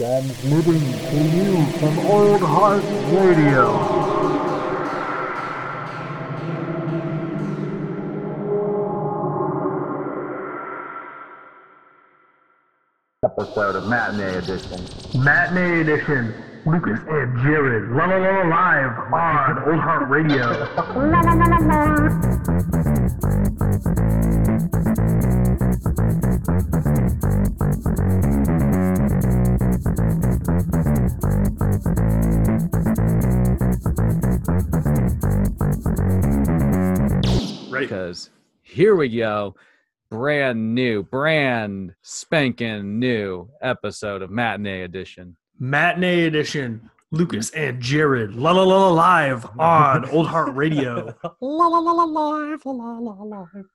Transmitting to you from Old Heart Radio. Episode of Matinee Edition. Matinee edition. Lucas and Jared. La la la la live on Old Heart Radio. Right. because here we go brand new brand spanking new episode of matinee edition Matinee edition. Lucas and Jared. La la la la live on Old Heart Radio. la la la la live la la la live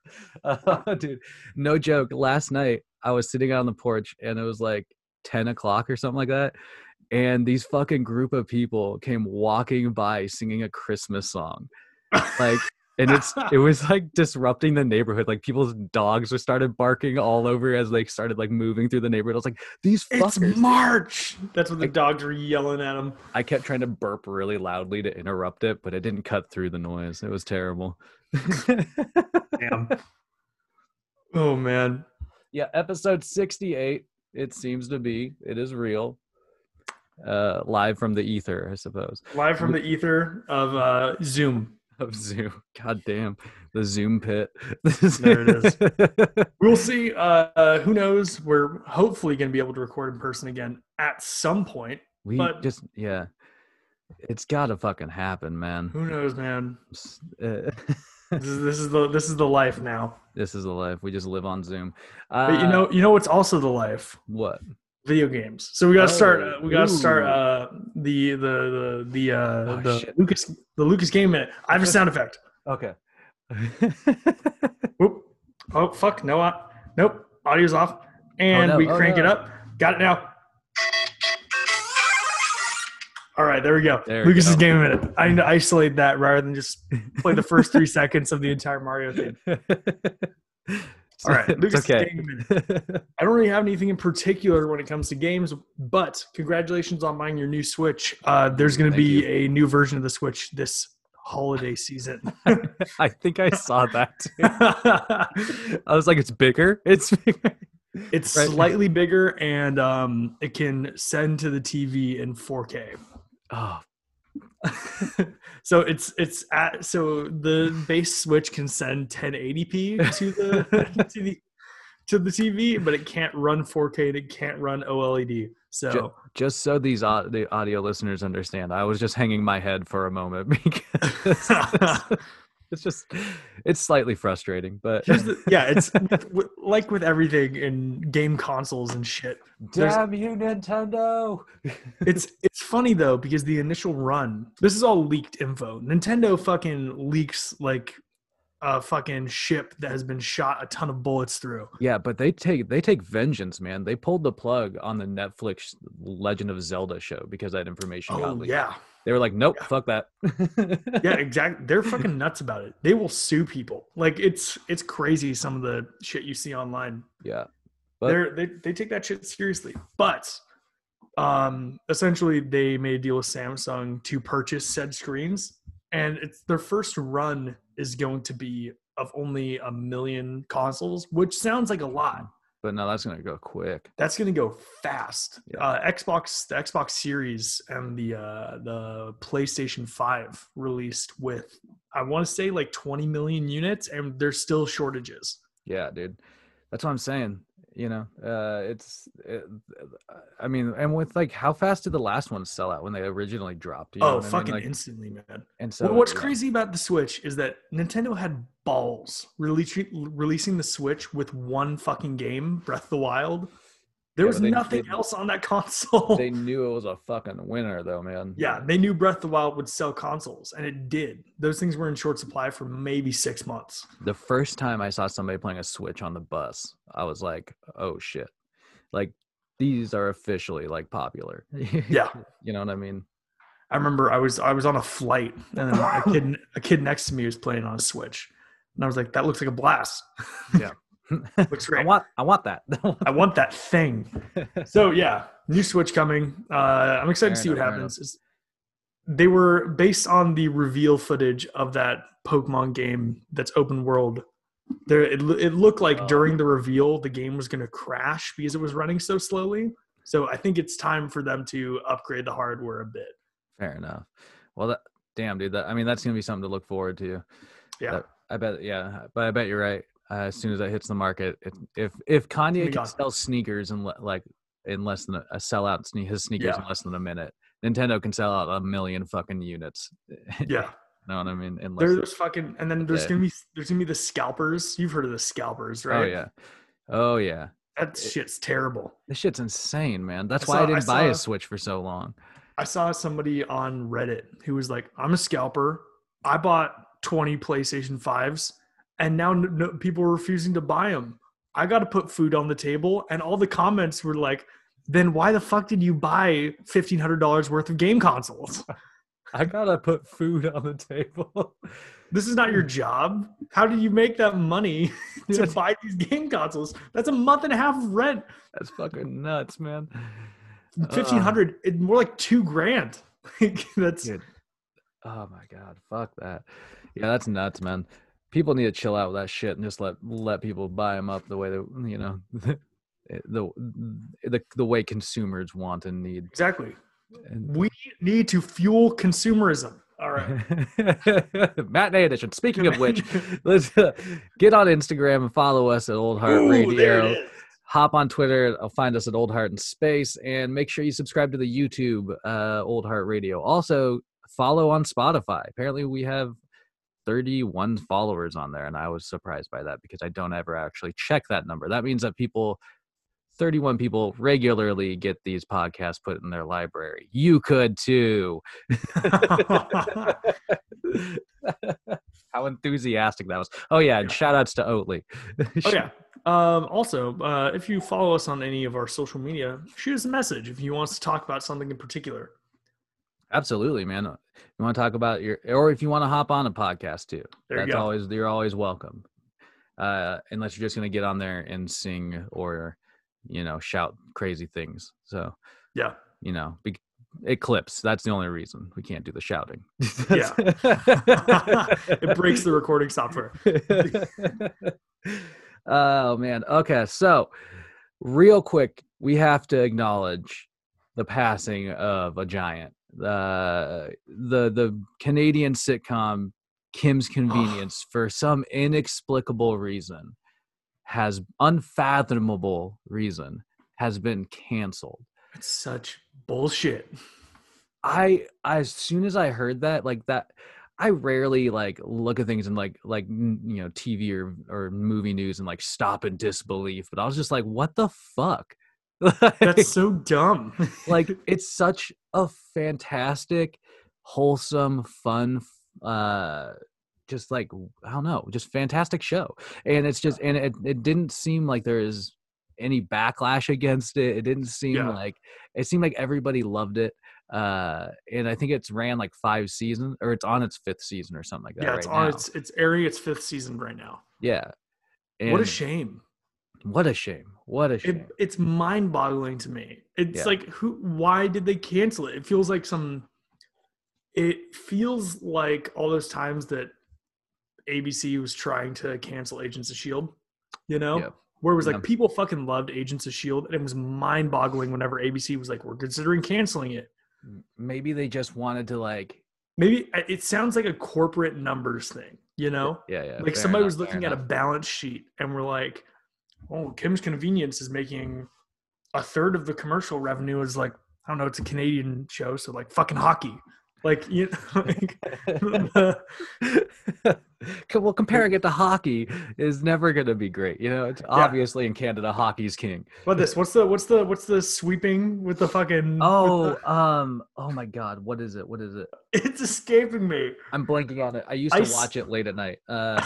uh, dude no joke last night i was sitting out on the porch and it was like 10 o'clock or something like that and these fucking group of people came walking by singing a christmas song like and it's it was like disrupting the neighborhood like people's dogs were started barking all over as they started like moving through the neighborhood i was like these fuckers. It's March. That's what the dogs are yelling at him. i kept trying to burp really loudly to interrupt it but it didn't cut through the noise it was terrible Damn. Oh man. yeah episode 68 it seems to be it is real uh live from the ether i suppose Live from the ether of uh, Zoom. Of zoom god damn the zoom pit There it is. We'll see. Uh, uh, who knows? We're hopefully going to be able to record in person again at some point. we But- just yeah it's gotta fucking happen man Who knows, man? Uh, This is, this is the this is the life now. this is the life we just live on zoom But you Uh, know, you know what's also the life? what Video games. So we got to start. Oh, Uh, we got to start uh, the the the the uh, Oh, the shit. Lucas the Lucas game minute. I have a sound effect. okay Whoop. Oh fuck! No, uh, nope. Audio's off, and no. we Oh, crank it up. Got it now. All right, there we go. There Lucas's go. game minute. I need to isolate that rather than just play the first three seconds of the entire Mario thing. All right, it's Lucas's okay. I don't really have anything in particular when it comes to games, but congratulations on buying your new Switch. Uh, there's going to be a new version of the Switch this holiday season. I think I saw that too. I was like, it's bigger. It's bigger. it's Right. slightly bigger and um, it can send to the TV in 4K. Oh, so it's it's at so the base Switch can send 1080p to the to the to the TV, but it can't run 4K and it can't run OLED. So just so these au- the audio listeners understand, I was just hanging my head for a moment because it's just it's slightly frustrating. But Here's the, yeah, it's with, like with everything in game consoles and shit. damn you, Nintendo! It's it's funny though because the initial run, this is all leaked info. Nintendo fucking leaks like a fucking ship that has been shot a ton of bullets through. Yeah, but they take they take vengeance, man. They pulled the plug on the Netflix Legend of Zelda show because that information got Oh leaked. yeah, They were like, nope, Yeah. fuck that. yeah, exactly. They're fucking nuts about it. They will sue people. Like it's it's crazy some of the shit you see online. yeah. But They're they they take that shit seriously. But um essentially they made a deal with Samsung to purchase said screens and it's their first run is going to be of only a million consoles, which sounds like a lot. But no, that's gonna go quick. That's going to go fast. Yeah. Uh, Xbox, the Xbox Series, and the uh, the PlayStation Five released with, I want to say like 20 million units, and there's still shortages. Yeah, dude. That's what I'm saying. You know, uh, it's. It, I mean, and with like, how fast did the last one sell out when they originally dropped? You know oh, what I mean? fucking Like, instantly, man. and so What's yeah. crazy about the Switch is that Nintendo had balls releasing releasing the Switch with one fucking game, Breath of the Wild. There Yeah, was nothing else on that console. They knew it was a fucking winner, though, man. yeah, they knew Breath of the Wild would sell consoles, and it did. Those things were in short supply for maybe six months. The first time I saw somebody playing a Switch on the bus, I was like, "Oh shit!" Like these are officially like popular. Yeah. you know what I mean. I remember I was I was on a flight, and then a kid a kid next to me was playing on a Switch, and I was like, "That looks like a blast." Yeah. Looks great. I want I want that. I want that thing. So yeah, new Switch coming. Uh, I'm excited to see what enough, fair happens. It's- They were based on the reveal footage of that Pokemon game that's open world. There, it, it looked like Oh. during the reveal the game was going to crash because it was running so slowly. So I think it's time for them to upgrade the hardware a bit. Fair enough. Well, that, damn, dude. That I mean, that's gonna be something to look forward to. Yeah, That- I bet. Yeah, but I bet you're right. Uh, as soon as that hits the market, if if, if Kanye can sell sneakers in le- like in less than a, a sell out sne- his sneakers Yeah. in less than a minute, Nintendo can sell out a million fucking units. yeah. know what I mean? In less There's fucking, and then there's Yeah. gonna be there's gonna be the scalpers. You've heard of the scalpers, right? Oh yeah. Oh yeah. that shit's terrible. This shit's insane, man. That's I why saw- I I didn't buy a Switch for so long. I saw somebody on Reddit who was like, "I'm a scalper. I bought 20 PlayStation 5s, and now no, no, people are refusing to buy them. I got to put food on the table." And all the comments were like, "Then why the fuck did you buy $1,500 worth of game consoles? I gotta put food on the table. This is not your job. How do you make that money to buy these game consoles? That's a month and a half of rent. That's fucking nuts, man. Uh. 1500 it more like two grand. That's Dude. Oh my god, fuck that. Yeah, that's nuts, man. People need to chill out with that shit and just let let people buy them up the way that you know the the the way consumers want and need. exactly. And- We need to fuel consumerism. All right. Matinee edition. Speaking of which, let's uh, get on Instagram and follow us at Old Heart Ooh, there Radio. it is. hop on Twitter. I'll find us at Old Heart in Space, and make sure you subscribe to the YouTube uh, Old Heart Radio. Also, follow on Spotify. Apparently, we have 31 followers on there, and I was surprised by that because I don't ever actually check that number. That means that people. 31 people regularly get these podcasts put in their library. You could too. How enthusiastic that was. Oh, yeah. And Yeah. shout outs to Oatly. oh yeah. Um, also, uh, if you follow us on any of our social media, shoot us a message if you want us to talk about something in particular. Absolutely, man. You want to talk about your, or if you want to hop on a podcast too, There you that's go. always you're always welcome. Uh, unless you're just gonna get on there and sing or, you know, shout crazy things. So Yeah. you know, be, it clips. That's the only reason we can't do the shouting. Yeah. it breaks the recording software. oh man. Okay, so real quick, we have to acknowledge the passing of a giant. Uh, the the Canadian sitcom Kim's Convenience, for some inexplicable reason, has unfathomable reason, has been canceled. It's such bullshit. I as soon as I heard that, like that, I rarely like look at things and like like you know TV or or movie news and like stop in disbelief. But I was just like, what the fuck? Like- That's so dumb. like it's such a fantastic, wholesome, fun, uh, just like I don't know, just fantastic show. And it's just and it it didn't seem like there is any backlash against it. It didn't seem Yeah. like it seemed like everybody loved it. Uh, and I think it's ran like five seasons, or it's on its fifth season or something like that. yeah, right it's on now. its it's airing its fifth season right now. yeah. what a shame. What a shame! What a shame! It, it's mind-boggling to me. It's Yeah. like who why did they cancel it? It feels like some it feels like all those times that ABC was trying to cancel Agents of Shield, you know? Yep. Where it was like Yeah. people fucking loved Agents of Shield and it was mind-boggling whenever ABC was like we're considering canceling it. Maybe they just wanted to like, Maybe it sounds like a corporate numbers thing, you know? yeah, yeah. like somebody enough, was looking at a balance sheet and we're like, oh, Kim's Convenience is making a third of the commercial revenue is like, I don't know, it's a Canadian show, so like fucking hockey. Like you know, like, the- well, comparing it to hockey is never going to be great. You know, it's obviously in Canada, hockey's king. what this? What's the what's the what's the sweeping with the fucking? Oh, um, oh my God, what is it? What is it? it's escaping me. I'm blanking on it. I used to Ice- watch it late at night. Uh,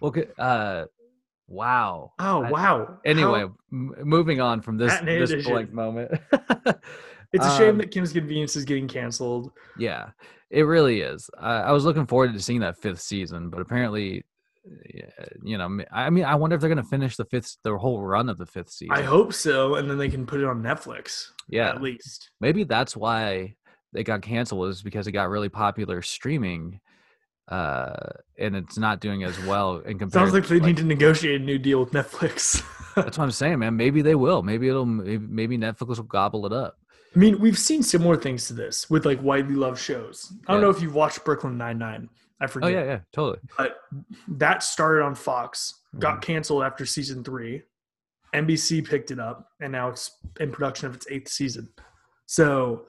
well, uh, wow. oh I- wow. Anyway, How- m- moving on from this this blank moment. it's a shame um, that Kim's Convenience is getting canceled. Yeah, it really is. I, I was looking forward to seeing that fifth season, but apparently yeah, you know, I mean, I wonder if they're gonna finish the fifth, the whole run of the fifth season. I hope so, and then they can put it on Netflix. yeah, at least. maybe that's why they got canceled is because it got really popular streaming, uh, and it's not doing as well in comparison. Sounds like they need to negotiate a new deal with Netflix. That's what I'm saying, man. Maybe they will. Maybe it'll. Maybe, maybe Netflix will gobble it up. I mean, we've seen similar things to this with like widely loved shows. I don't Yeah. know if you've watched Brooklyn Nine Nine. I forget. Oh yeah, yeah, totally. But that started on Fox, got Mm-hmm. canceled after season three. NBC picked it up, and now it's in production of its eighth season. So,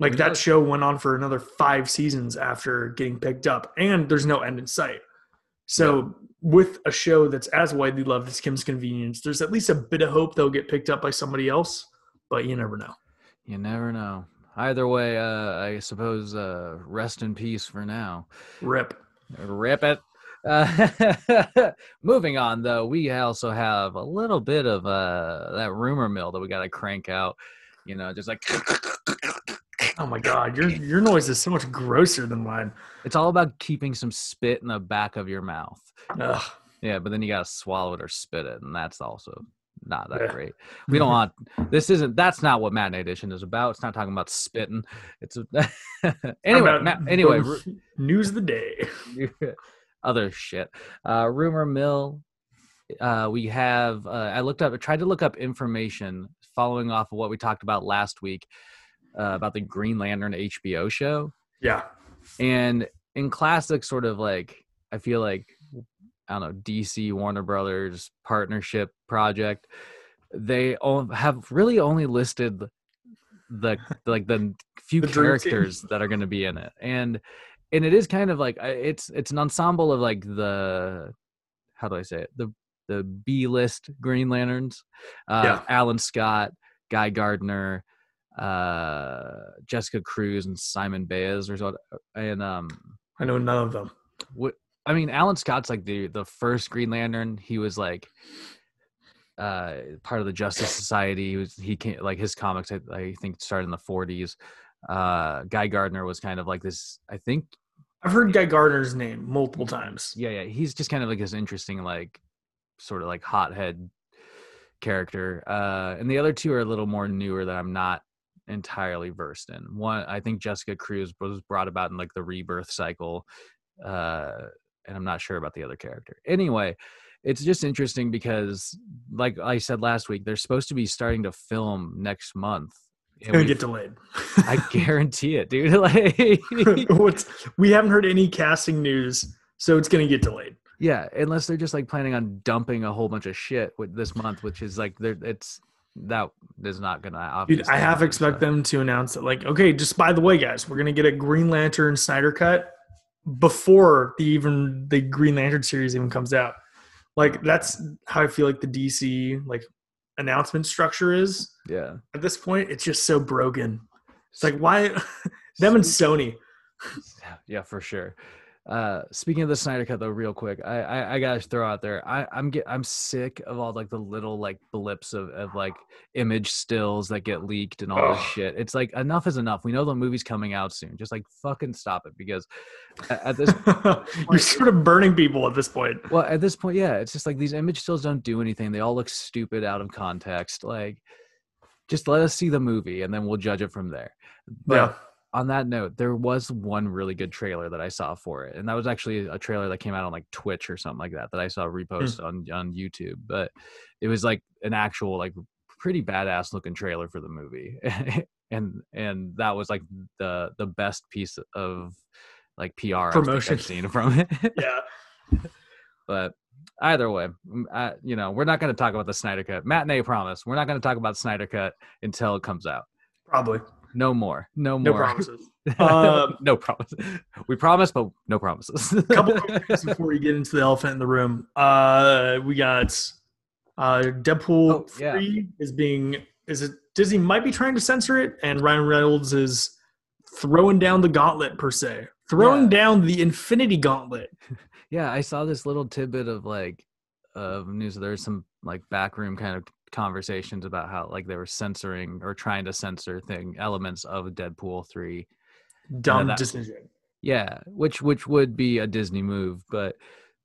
like that show went on for another five seasons after getting picked up, and there's no end in sight. So, with a show that's as widely loved as Kim's Convenience, there's at least a bit of hope they'll get picked up by somebody else, but you never know. You never know. Either way, uh, I suppose uh, rest in peace for now. Rip. Rip it. Uh, moving on, though, we also have a little bit of uh, that rumor mill that we got to crank out. You know, just like Oh my god, your your noise is so much grosser than mine. it's all about keeping some spit in the back of your mouth. Ugh. Yeah, but then you gotta swallow it or spit it, and that's also not that Yeah. great. We don't want this. Isn't that's not what Matinee Edition is about? It's not talking about spitting. It's anyway. About Ma- anyway, news of the day. other shit. Uh, rumor mill. Uh, we have. Uh, I looked up. I tried to look up information following off of what we talked about last week uh, about the Green Lantern HBO show. Yeah. And in classic sort of like, I feel like I don't know DC Warner Brothers partnership project. They have really only listed the like the few The characters that are going to be in it, and and it is kind of like it's it's an ensemble of like the how do I say it the the B list Green Lanterns, uh, Yeah. Alan Scott, Guy Gardner, uh, Jessica Cruz, and Simon Baez or so, and um I know none of them. what I mean, Alan Scott's like the the first Green Lantern. He was like uh part of the Justice Society. He was he came like his comics I, I think started in the 40s. Uh Guy Gardner was kind of like this I think I've heard Guy Gardner's name multiple times. yeah, yeah, he's just kind of like this interesting like sort of like hothead character. Uh and the other two are a little more newer that I'm not entirely versed in. One I think Jessica Cruz was brought about in like the rebirth cycle. Uh and I'm not sure about the other character. Anyway, it's just interesting because like I said last week, they're supposed to be starting to film next month. It's And gonna get delayed. I guarantee it, dude. Like What's, we haven't heard any casting news, so it's gonna get delayed. Yeah, unless they're just like planning on dumping a whole bunch of shit with this month, which is like it's that is not gonna obviously. Dude, I half expect them to announce that, like, okay, just by the way, guys, we're gonna get a Green Lantern Snyder cut before the even the Green Lantern series even comes out. Like, that's how I feel like the DC like announcement structure is Yeah, at this point. It's just so broken. It's like why them and Sony. yeah, for sure. Uh, speaking of the Snyder Cut, though, real quick, I I, I gotta throw out there, I I'm get I'm sick of all like the little like blips of of like image stills that get leaked and all this shit. It's like enough is enough. We know the movie's coming out soon. Just like fucking stop it because at this point, You're sort of burning people at this point. Well, at this point, yeah, it's just like these image stills don't do anything. They all look stupid out of context. Like, just let us see the movie and then we'll judge it from there. But Yeah. On that note, there was one really good trailer that I saw for it, and that was actually a trailer that came out on like Twitch or something like that that I saw repost on on YouTube. But it was like an actual like pretty badass looking trailer for the movie, and and that was like the the best piece of like PR Promotion. I've seen from it. Yeah. But either way, mm, uh, you know, we're not going to talk about the Snyder Cut. Matinee promise. We're not going to talk about Snyder Cut until it comes out. Probably. No more. No more. No promises. Um, no promises. We promise, but no promises. A couple things before we get into the elephant in the room. Uh, we got uh, Deadpool Oh, yeah. three is being is it Disney might be trying to censor it, and Ryan Reynolds is throwing down the gauntlet per se, throwing Yeah. down the Infinity Gauntlet. yeah, I saw this little tidbit of like of news. There's some like backroom kind of conversations about how like they were censoring or trying to censor thing elements of Deadpool three. Dumb that- decision. Yeah, which which would be a Disney move, but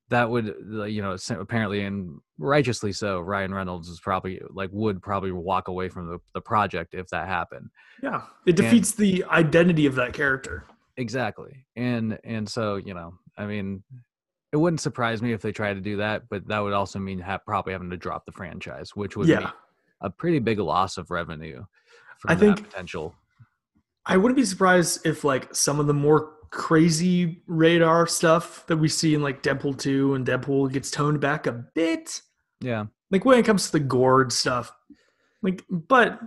that would uh, you know apparently and righteously so ryan reynolds is probably like would probably walk away from the, the project if that happened Yeah, it defeats the identity of that character. exactly and and so you know i mean it wouldn't surprise me if they tried to do that but that would also mean ha- probably having to drop the franchise which would Yeah. be a pretty big loss of revenue from I that think- potential I wouldn't be surprised if like some of the more crazy radar stuff that we see in like Deadpool 2 and Deadpool gets toned back a bit. yeah Like when it comes to the gourd stuff. Like but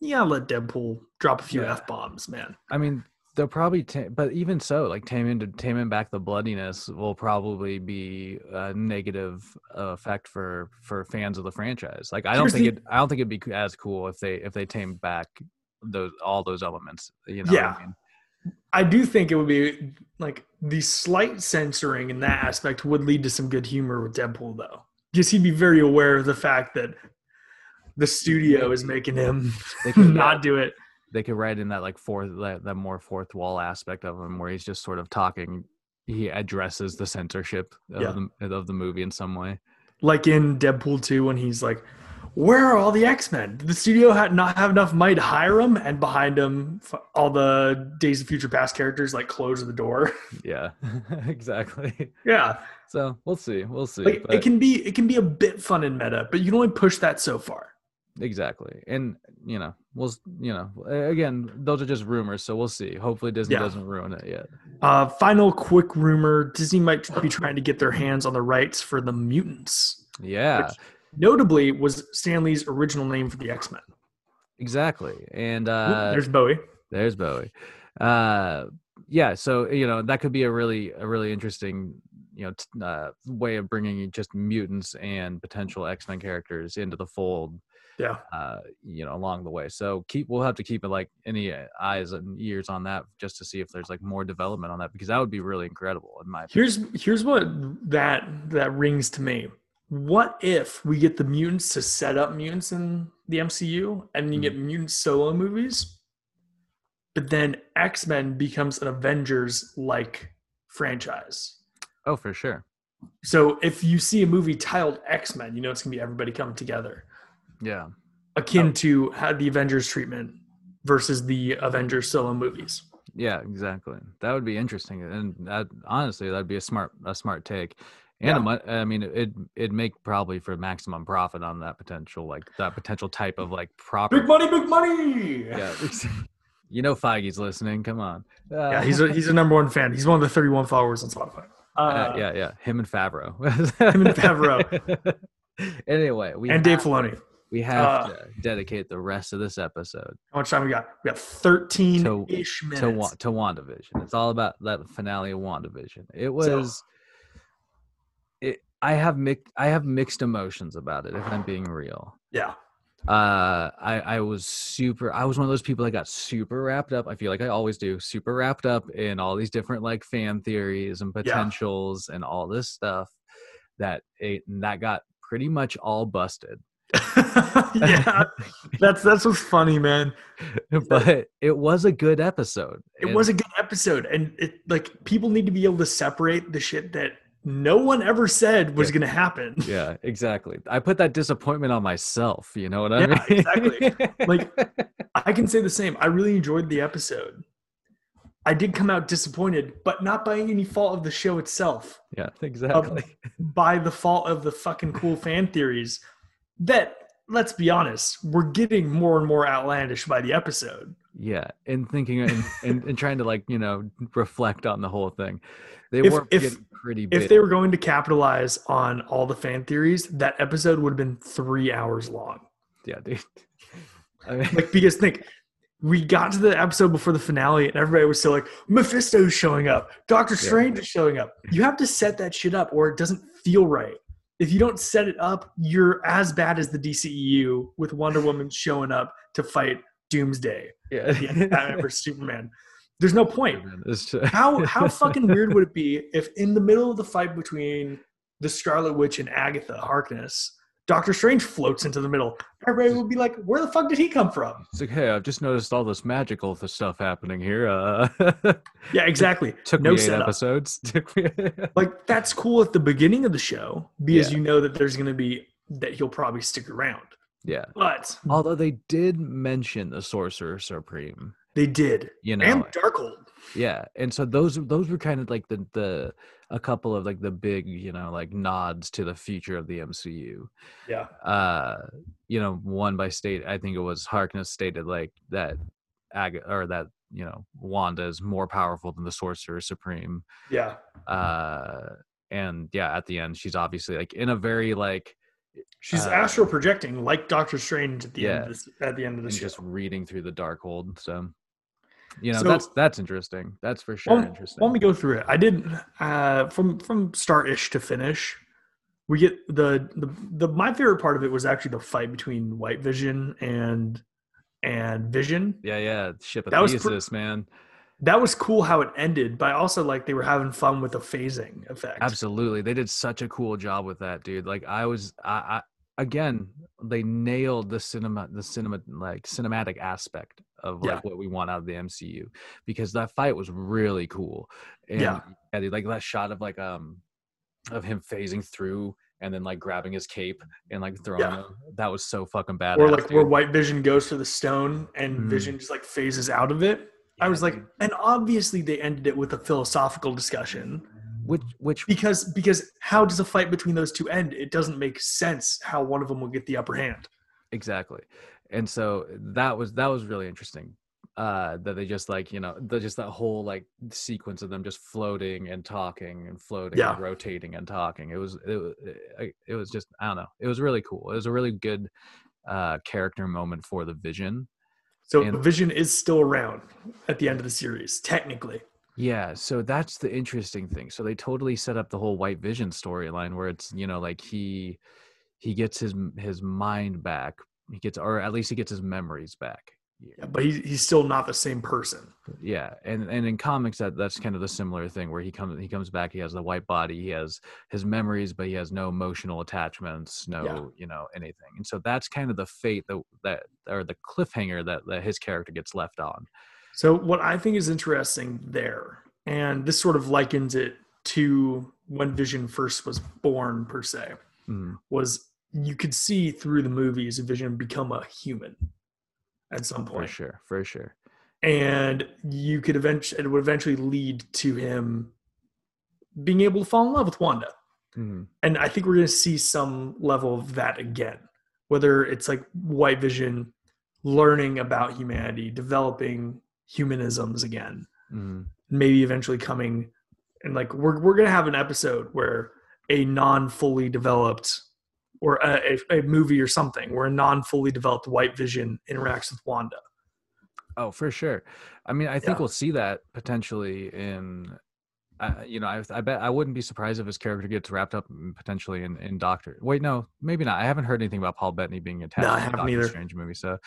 yeah, let Deadpool drop a few Yeah. F bombs, man. I mean, they'll probably, ta- but even so, like taming taming back the bloodiness will probably be a negative uh, effect for for fans of the franchise. Like, I don't Here's think the- it. I don't think it'd be as cool if they if they tamed back those all those elements. You know? what I Yeah. mean? I do think it would be like the slight censoring in that aspect would lead to some good humor with Deadpool, though, because he'd be very aware of the fact that the studio is making him They could not do it. They could write in that like fourth that, that more fourth wall aspect of him where he's just sort of talking. He addresses the censorship of Yeah. the of the movie in some way. Like in Deadpool 2, when he's like, Where are all the X Men? Did the studio had not have enough money to hire them? And behind him, all the Days of Future Past characters like close the door. Yeah, exactly. yeah, So we'll see. We'll see. like, but- it can be it can be a bit fun and meta, but you can only push that so far. Exactly and you know we'll you know again those are just rumors so we'll see hopefully disney Yeah. doesn't ruin it yet Uh, final quick rumor: Disney might be trying to get their hands on the rights for the mutants. yeah Notably, was Stan Lee's original name for the X Men. exactly and uh There's Bowie. there's bowie uh yeah so you know that could be a really a really interesting you know uh, way of bringing just mutants and potential x-men characters into the fold Yeah, uh you know along the way so keep we'll have to keep it like any uh, eyes and ears on that just to see if there's like more development on that because that would be really incredible in my opinion here's here's what that that rings to me. What if we get the mutants to set up mutants in the MCU, and you get mutant solo movies, but then X Men becomes an Avengers like franchise. oh for sure So if you see a movie titled X Men, you know it's gonna be everybody coming together. Yeah akin to how the Avengers treatment versus the Avengers solo movies. Yeah, exactly. That would be interesting, and that, honestly, that'd be a smart a smart take. And Yeah. a I mean, it it'd make probably for maximum profit on that potential, like that potential type of like proper. Big money, big money. Yeah, Yeah, you know, Feige's listening. Come on. Uh, he's a he's a number one fan. He's one of the 31 followers on Spotify. Uh, uh, yeah, yeah. Him and Favreau. Him and Favreau. anyway, we and Dave Filoni. We have uh, to dedicate the rest of this episode How much time we got? We got 13 To- ish minutes. to Wa- to WandaVision. It's all about that finale of WandaVision. It was it I have mixed I have mixed emotions about it if I'm being real. yeah, Uh I I was super I was one of those people that got super wrapped up. I feel like I always do, super wrapped up in all these different like fan theories and potentials and all this stuff that it that got pretty much all busted. Yeah. That's that's what's funny, man. but it was a good episode. It was a good episode, and it like people need to be able to separate the shit that no one ever said was Yeah. going to happen. Yeah, exactly. I put that disappointment on myself. You know what I Yeah, mean? exactly. Like- I can say the same. I really enjoyed the episode. I did come out disappointed, but not by any fault of the show itself, yeah, exactly. by the fault of the fucking cool fan theories that, let's be honest, we're getting more and more outlandish by the episode. yeah, and thinking and, and, and trying to like you know reflect on the whole thing. They If- were if- getting pretty big. If they were going to capitalize on all the fan theories, that episode would have been three hours long. yeah, dude. I mean, Like, because think, we got to the episode before the finale, and everybody was still like, Mephisto's showing up, Doctor Yeah. Strange is showing up. You have to set that shit up, or it doesn't feel right. If you don't set it up, you're as bad as the DCEU with Wonder Woman showing up to fight Doomsday, yeah, the Batman versus Superman. There's no point. How how fucking weird would it be if in the middle of the fight between the Scarlet Witch and Agatha Harkness, Doctor Strange floats into the middle. Everybody would be like, "Where the fuck did he come from?" It's like, hey, I've just noticed all this magical stuff happening here. Uh, Yeah, exactly. took No me eight setup. episodes. Like that's cool at the beginning of the show because Yeah. you know that there's going to be that he'll probably stick around. yeah. But Although they did mention the Sorcerer Supreme, they did, you know, and Darkhold. yeah, and so those those were kind of like the the a couple of like the big you know like nods to the future of the MCU. Yeah, uh you know one by state i think it was harkness stated like that Ag- or that you know wanda is more powerful than the sorcerer supreme. Yeah, uh and yeah at the end she's obviously like in a very like she's Uh, astral projecting like Doctor Strange at the end of this, at the end of the and show. just reading through the Darkhold so you know So- that's that's interesting that's for sure interesting Let me go through it. I did uh, from from start ish to finish. We get the, the the my favorite part of it was actually the fight between White Vision and and Vision. yeah yeah ship of That was pr- Theseus man That was cool how it ended, but also like they were having fun with the phasing effect. Absolutely. They did such a cool job with that, dude. Like I was I, I again, they nailed the cinema the cinema like cinematic aspect of like Yeah. what we want out of the MCU because that fight was really cool. And Yeah. yeah, like that shot of like um of him phasing through and then like grabbing his cape and like throwing Yeah. him. That was so fucking badass. Or like where. White Vision goes for the stone and Mhm. Vision just like phases out of it. I was like, dude. and obviously they ended it with a philosophical discussion which which because because how does a fight between those two end? It doesn't make sense how one of them will get the upper hand. exactly and so that was that was really interesting uh that they just like you know the, just that whole like sequence of them just floating and talking and floating and rotating and talking it was it, wa- it, it was just i don't know it was really cool it was a really good uh character moment for the vision So And- Vision is still around at the end of the series, technically. Yeah, so that's the interesting thing. So they totally set up the whole White Vision storyline where it's you know like he he gets his his mind back. He gets or at least he gets his memories back. Yeah, but he's he's still not the same person. Yeah, and and in comics that that's kind of the similar thing where he comes he comes back. He has the white body. He has his memories, but he has no emotional attachments, no Yeah. you know anything. And so that's kind of the fate that that or the cliffhanger that, that his character gets left on. So what I think is interesting there, and this sort of likens it to when Vision first was born per se, Mm, was you could see through the movies a Vision become a human at some point. for sure, for sure. and you could eventually it would eventually lead to him being able to fall in love with Wanda. Mm, And I think we're going to see some level of that again, whether it's like White Vision learning about humanity, developing humanisms again, mm. maybe eventually coming and like we're we're going to have an episode where a non fully developed or a, a, movie or something where a non fully developed White Vision interacts with Wanda. Oh, for sure. I mean, I think Yeah. we'll see that potentially in, uh, you know, I, I bet I wouldn't be surprised if his character gets wrapped up potentially in, in Doctor. Wait, no, maybe not. I haven't heard anything about Paul Bettany being attached I to the Doctor either. Strange movie. So,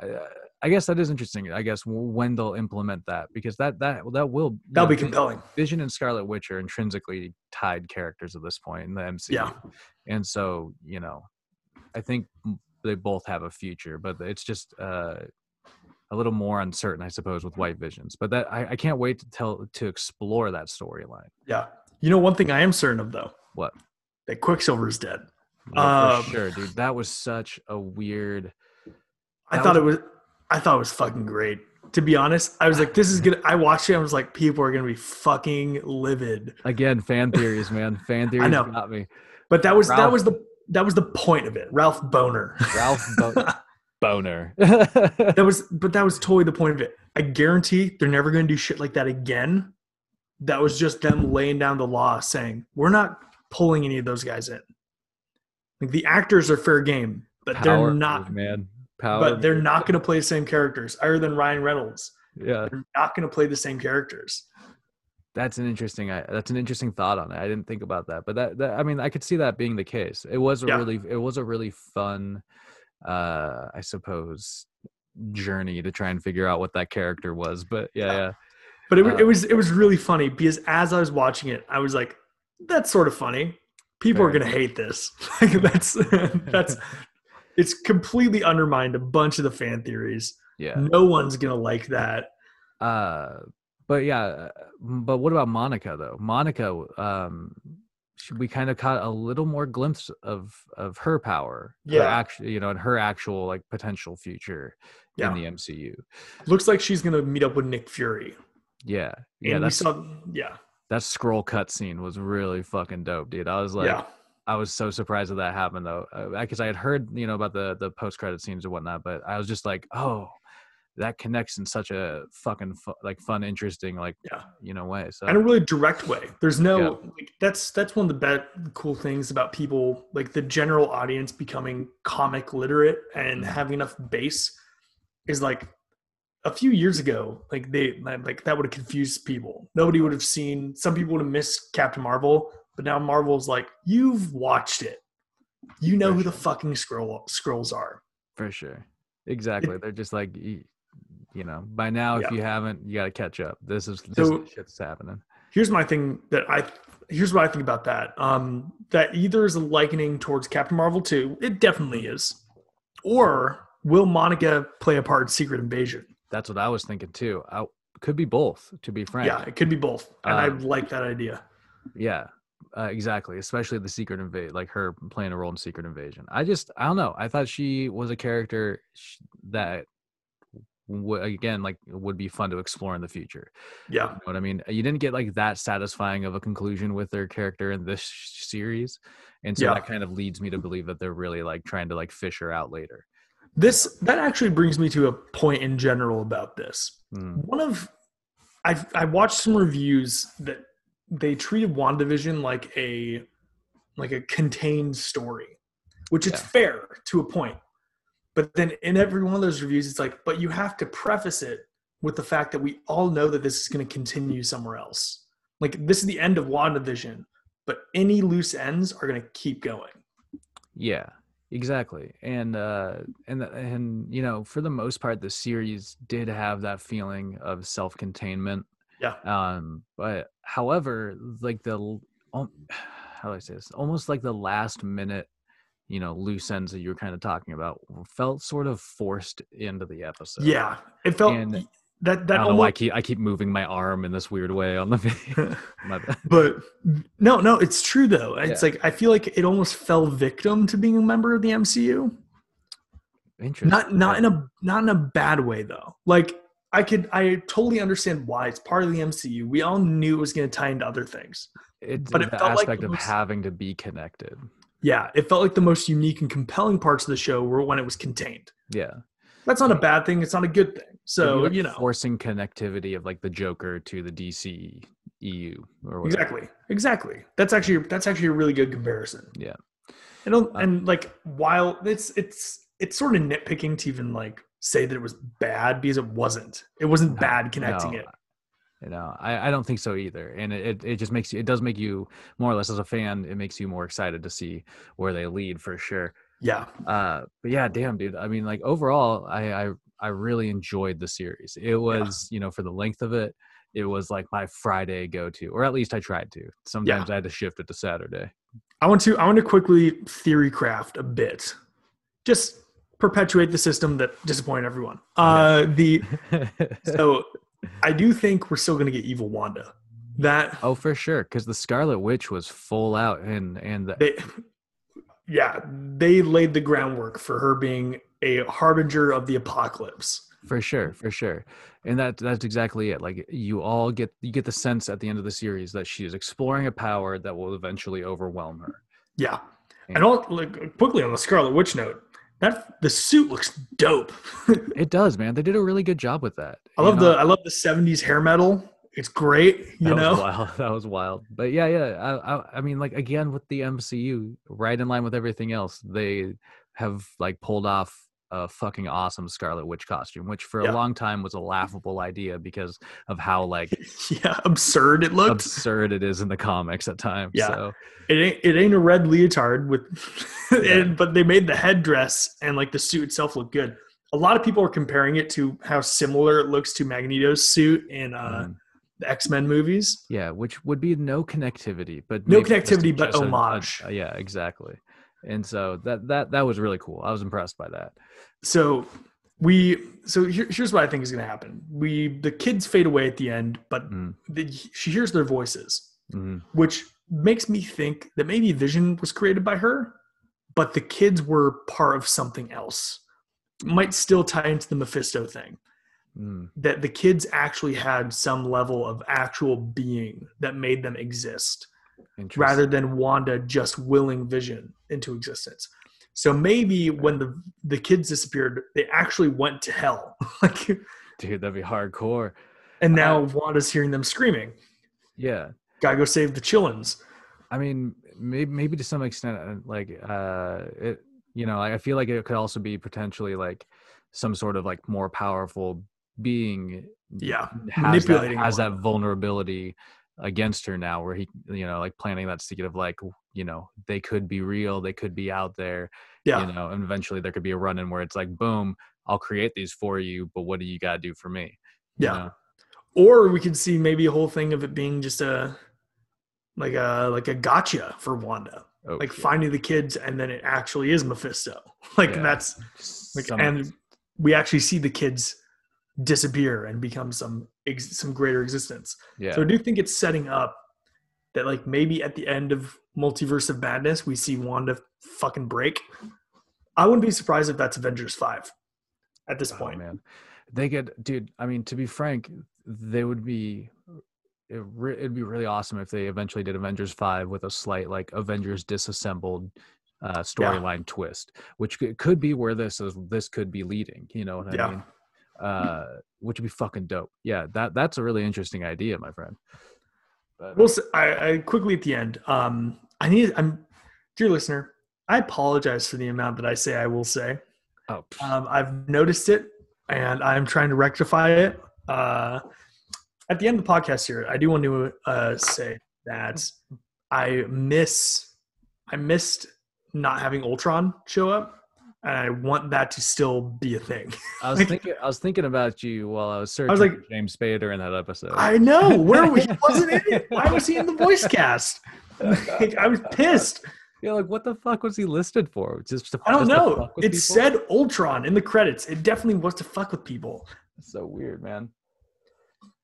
I, I guess that is interesting. I guess when they'll implement that because that that that will That'll be compelling. Vision and Scarlet Witch are intrinsically tied characters at this point in the MCU. Yeah. And so, you know, I think they both have a future, but it's just uh, a little more uncertain, I suppose, with White Visions. But that I, I can't wait to tell to explore that storyline. Yeah. You know, one thing I am certain of though, What? that Quicksilver is dead. Well, Um, for sure, dude. That was such a weird. I That thought was- it was, I thought it was fucking great. To be honest, I was like, this is good. I watched it. I was like, people are gonna be fucking livid. Again, fan theories, man. Fan theories I know. got me. But that was that was the that was the point of it. Ralph Bohner. Ralph Bo- Bohner. that was but that was totally the point of it. I guarantee they're never gonna do shit like that again. That was just them laying down the law saying, we're not pulling any of those guys in. Like the actors are fair game, but Power they're move, not man. Power. but they're not going to play the same characters other than Ryan Reynolds. Yeah. They're not going to play the same characters. That's an interesting. That's an interesting thought on it. I didn't think about that, but that, that I mean, I could see that being the case. It was a Yeah. really, it was a really fun, uh, I suppose, journey to try and figure out what that character was. But yeah, Yeah. yeah, But it, Uh, it was it was really funny because as I was watching it, I was like, "That's sort of funny," people are gonna hate this. Like that's that's it's completely undermined a bunch of the fan theories. Yeah. No one's gonna like that. Uh, but yeah, uh, but what about Monica though? Monica, um, we kind of caught a little more glimpse of of her power. Yeah. actually, you know, and her actual like potential future Yeah. in the MCU. Looks like she's gonna meet up with Nick Fury. Yeah, yeah. and we That's saw yeah. that Skrull cut scene was really fucking dope, dude. I was like, yeah. I was so surprised that that happened though, because I had heard you know about the the post credit scenes and whatnot, but I was just like, oh, that connects in such a fucking fu- like fun, interesting like Yeah. you know way. So in a really direct way. There's no Yeah. like that's that's one of the be- cool things about people like the general audience becoming comic literate and Mhm. having enough base is like a few years ago like they like that would have confused people. Nobody would have seen some people would have missed Captain Marvel, but now Marvel's like you've watched it. You know For who the fucking Skrull Skrulls are. For sure. Exactly. They're just like, you know, by now, if Yeah. you haven't, you got to catch up. This is this So- is the shit that's happening. here's my thing that I here's what I think about that. Um, that either is a likening towards Captain Marvel 2, it definitely is, or will Monica play a part in Secret Invasion? That's what I was thinking too. I could be both, to be frank. Yeah, it could be both, and I Um, like that idea. Yeah, uh, exactly. Especially the secret invade, like her playing a role in Secret Invasion. I just, I don't know. I thought she was a character sh- that, w- again, like would be fun to explore in the future. Yeah, You know what I mean? You didn't get like that satisfying of a conclusion with their character in this sh- series, and so Yeah. that kind of leads me to believe that they're really like trying to like fish her out later. this that actually brings me to a point in general about this. Mm, One of I I watched some reviews that they treated WandaVision like a like a contained story, which is Yeah. fair to a point. But then in every one of those reviews, it's like, but you have to preface it with the fact that we all know that this is going to continue somewhere else. Like this is the end of WandaVision, but any loose ends are going to keep going. Yeah, exactly. And uh, and and you know, for the most part, the series did have that feeling of self-containment. Yeah. Um, but however, like the um, how do I say this? Almost like the last minute, you know, loose ends that you were kind of talking about felt sort of forced into the episode. Yeah, it felt And that I that know why I keep I keep moving my arm in this weird way on the video. But no, no, it's true though. It's Yeah. like I feel like it almost fell victim to being a member of the MCU. Interesting. Not not in a not in a bad way though. Like I could I totally understand why it's part of the MCU. We all knew it was going to tie into other things. it's but it the felt like aspect the of most- having to be connected. Yeah, it felt like the most unique and compelling parts of the show were when it was contained. Yeah. That's not a bad thing. It's not a good thing. So like you know forcing connectivity of like the Joker to the DC EU or whatever. exactly, exactly. That's actually that's actually a really good comparison. Yeah. And Uh, and like while it's it's it's sort of nitpicking to even like say that it was bad because it wasn't. It wasn't No, bad connecting no, it. You know, I, I don't think so either. And it, it, just makes you it does make you more or less as a fan, it makes you more excited to see where they lead for sure. Yeah, Uh but yeah, damn dude. I mean like overall I I, I really enjoyed the series. It was, you know, for the length of it, it was like my Friday go to, or at least I tried to. Sometimes I had to shift it to Saturday. I want to I want to quickly theory craft a bit, just perpetuate the system that disappointed everyone. Uh, the so I do think we're still going to get evil Wanda. That oh, for sure, because the Scarlet Witch was full out, and and the, they, yeah, they laid the groundwork for her being a harbinger of the apocalypse. for sure, for sure, and that that's exactly it. Like you all get you get the sense at the end of the series that she is exploring a power that will eventually overwhelm her. Yeah, and all like quickly on the Scarlet Witch note, that the suit looks dope. It does, man. They did a really good job with that. I love know? the I love the '70s hair metal. It's great, you that know. was wild. That was wild. But yeah, yeah. I, I, I mean, like again with the MCU, right in line with everything else, they have like pulled off a fucking awesome Scarlet Witch costume, which for Yeah. a long time was a laughable idea because of how like Yeah, absurd it looked. absurd it is in the comics at times. Yeah. So it ain't it ain't a red leotard with Yeah. and, but they made the headdress and like the suit itself look good a lot of people are comparing it to how similar it looks to magneto's suit in uh mhm. the X-Men movies. Yeah, which would be no connectivity, but No connectivity, but just a- a- homage. uh, yeah, exactly. And so that that that was really cool. I was impressed by that. So we so here, here's what I think is going to happen. We the kids fade away at the end, but Mm. the, she hears their voices, Mhm. which makes me think that maybe Vision was created by her, but the kids were part of something else. Might still tie into the Mephisto thing. Mm. That the kids actually had some level of actual being that made them exist. Rather than Wanda just willing Vision into existence. So maybe when the the kids disappeared, they actually went to hell. like, dude, that'd be hardcore. and now Wanda's hearing them screaming, Yeah. "Gotta go save the Chillins." I mean, maybe maybe to some extent, uh, like uh, it. You know, I feel like it could also be potentially like some sort of like more powerful being. Yeah, has manipulating that, has that vulnerability against her now, where he, you know, like planting that seed of like, you know, they could be real, they could be out there, Yeah, you know, and eventually there could be a run in where it's like, boom, I'll create these for you, but what do you got to do for me? You yeah. know? Or we could see maybe a whole thing of it being just a like a like a gotcha for Wanda, Oh, like shit. finding the kids, and then it actually is Mephisto. Like Yeah. that's like, Some- and we actually see the kids disappear and become some ex- some greater existence. yeah, So I do think it's setting up that like maybe at the end of Multiverse of Madness we see Wanda fucking break. I wouldn't be surprised if that's Avengers five at this Oh, point. man, they could, dude. I mean, to be frank, they would be. It re- it'd be really awesome if they eventually did Avengers five with a slight like Avengers disassembled uh, storyline twist, which could, could be where this is. This could be leading. You know what I Yeah. mean? Uh, which would be fucking dope. Yeah, that that's a really interesting idea, my friend. But, We'll s I I quickly at the end. Um, I need. I'm dear listener. I apologize for the amount that I say I will say. oh, Um, I've noticed it, and I'm trying to rectify it. Uh, at the end of the podcast here, I do want to uh, say that I miss, I missed not having Ultron show up, and I want that to still be a thing. I was like- thinking. I was thinking about you while I was searching I was like- for James Spader in that episode. I know where was he wasn't in it. Why was he in the voice cast? Like, I was pissed. Yeah, like what the fuck was he listed for? Just to, I don't know. It people? said Ultron in the credits. It definitely was to fuck with people. That's so weird, man.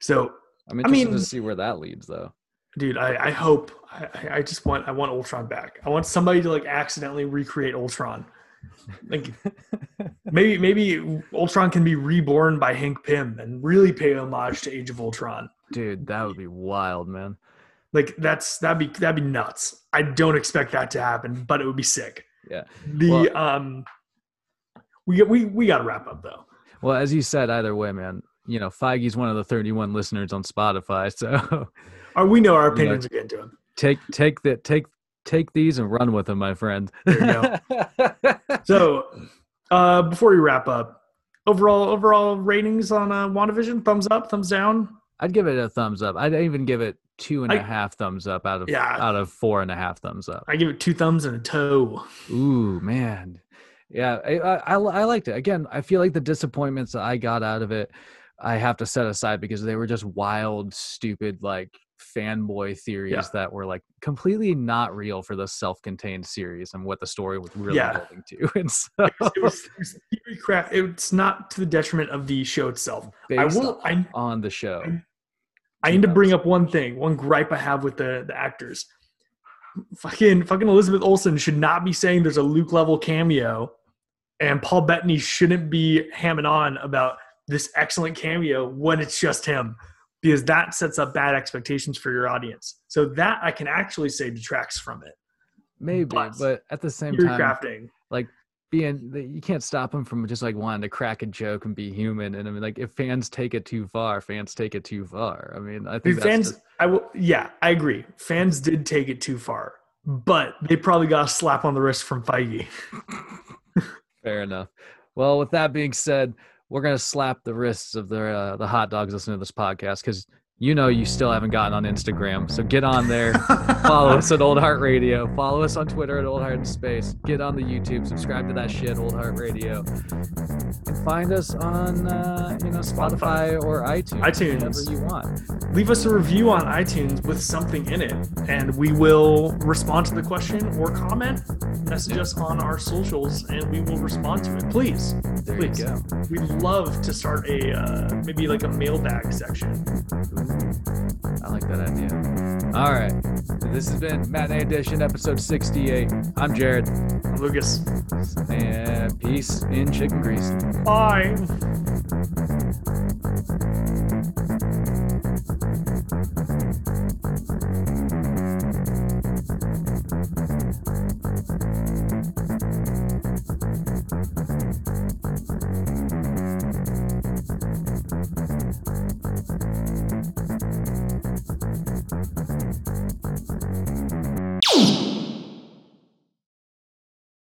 So I'm I interested mean- to see where that leads, though. dude i, I hope I, I- I just want i want ultron back i want somebody to like accidentally recreate ultron like maybe maybe ultron can be reborn by hank pym and really pay homage to age of ultron Dude, that would be wild, man. like that's that'd be that'd be nuts i don't expect that to happen but it would be sick Yeah. the Well- um we we we gotta wrap up though Well, as you said, either way, man. You know, Feige's one of the 31 listeners on Spotify, so or we know our Yeah. opinions are getting to him take take the take take these and run with them, my friend. There you so uh before we wrap up overall overall ratings on uh wandavision thumbs up thumbs down I'd give it a thumbs up. I'd even give it two and a I- half thumbs up out of Yeah. out of four and a half thumbs up. I give it two thumbs and a toe. Ooh, man. Yeah, I, I, I I liked it. Again, I feel like the disappointments that I got out of it, I have to set aside because they were just wild, stupid, like fanboy theories Yeah. that were like completely not real for the self-contained series and what the story was really Yeah. building to. And so, It was, it was theory crap. It's not to the detriment of the show itself. I will. I, on the show, I need to bring up one thing, one gripe I have with the the actors. Fucking fucking Elizabeth Olsen should not be saying there's a Luke level cameo, and Paul Bettany shouldn't be hamming on about this excellent cameo when it's just him, because that sets up bad expectations for your audience. So that I can actually say detracts from it. maybe, but but at the same time, crafting. like being, you can't stop them from just like wanting to crack a joke and be human. And I mean, like if fans take it too far, fans take it too far. I mean, I think that's fans, just- I will. Yeah, I agree. Fans did take it too far, but they probably got a slap on the wrist from Feige. Fair enough. Well, with that being said, we're gonna slap the wrists of the uh, the hot dogs listening to this podcast because you know you still haven't gotten on Instagram. So get on there. Follow us at Old Heart Radio. Follow us on Twitter at Old Heart in Space. Get on the YouTube. Subscribe to that shit, Old Heart Radio. And find us on uh, you know Spotify, or iTunes. iTunes. Whatever you want. Leave us a review on iTunes with something in it, and we will respond to the question or comment. Message us on our socials, and we will respond to it. Please, There please. We'd love to start a uh, maybe like a mailbag section. I like that idea. All right. This has been Matinee Edition, episode 68. I'm Jared. I'm Lucas. And peace in chicken grease. Bye.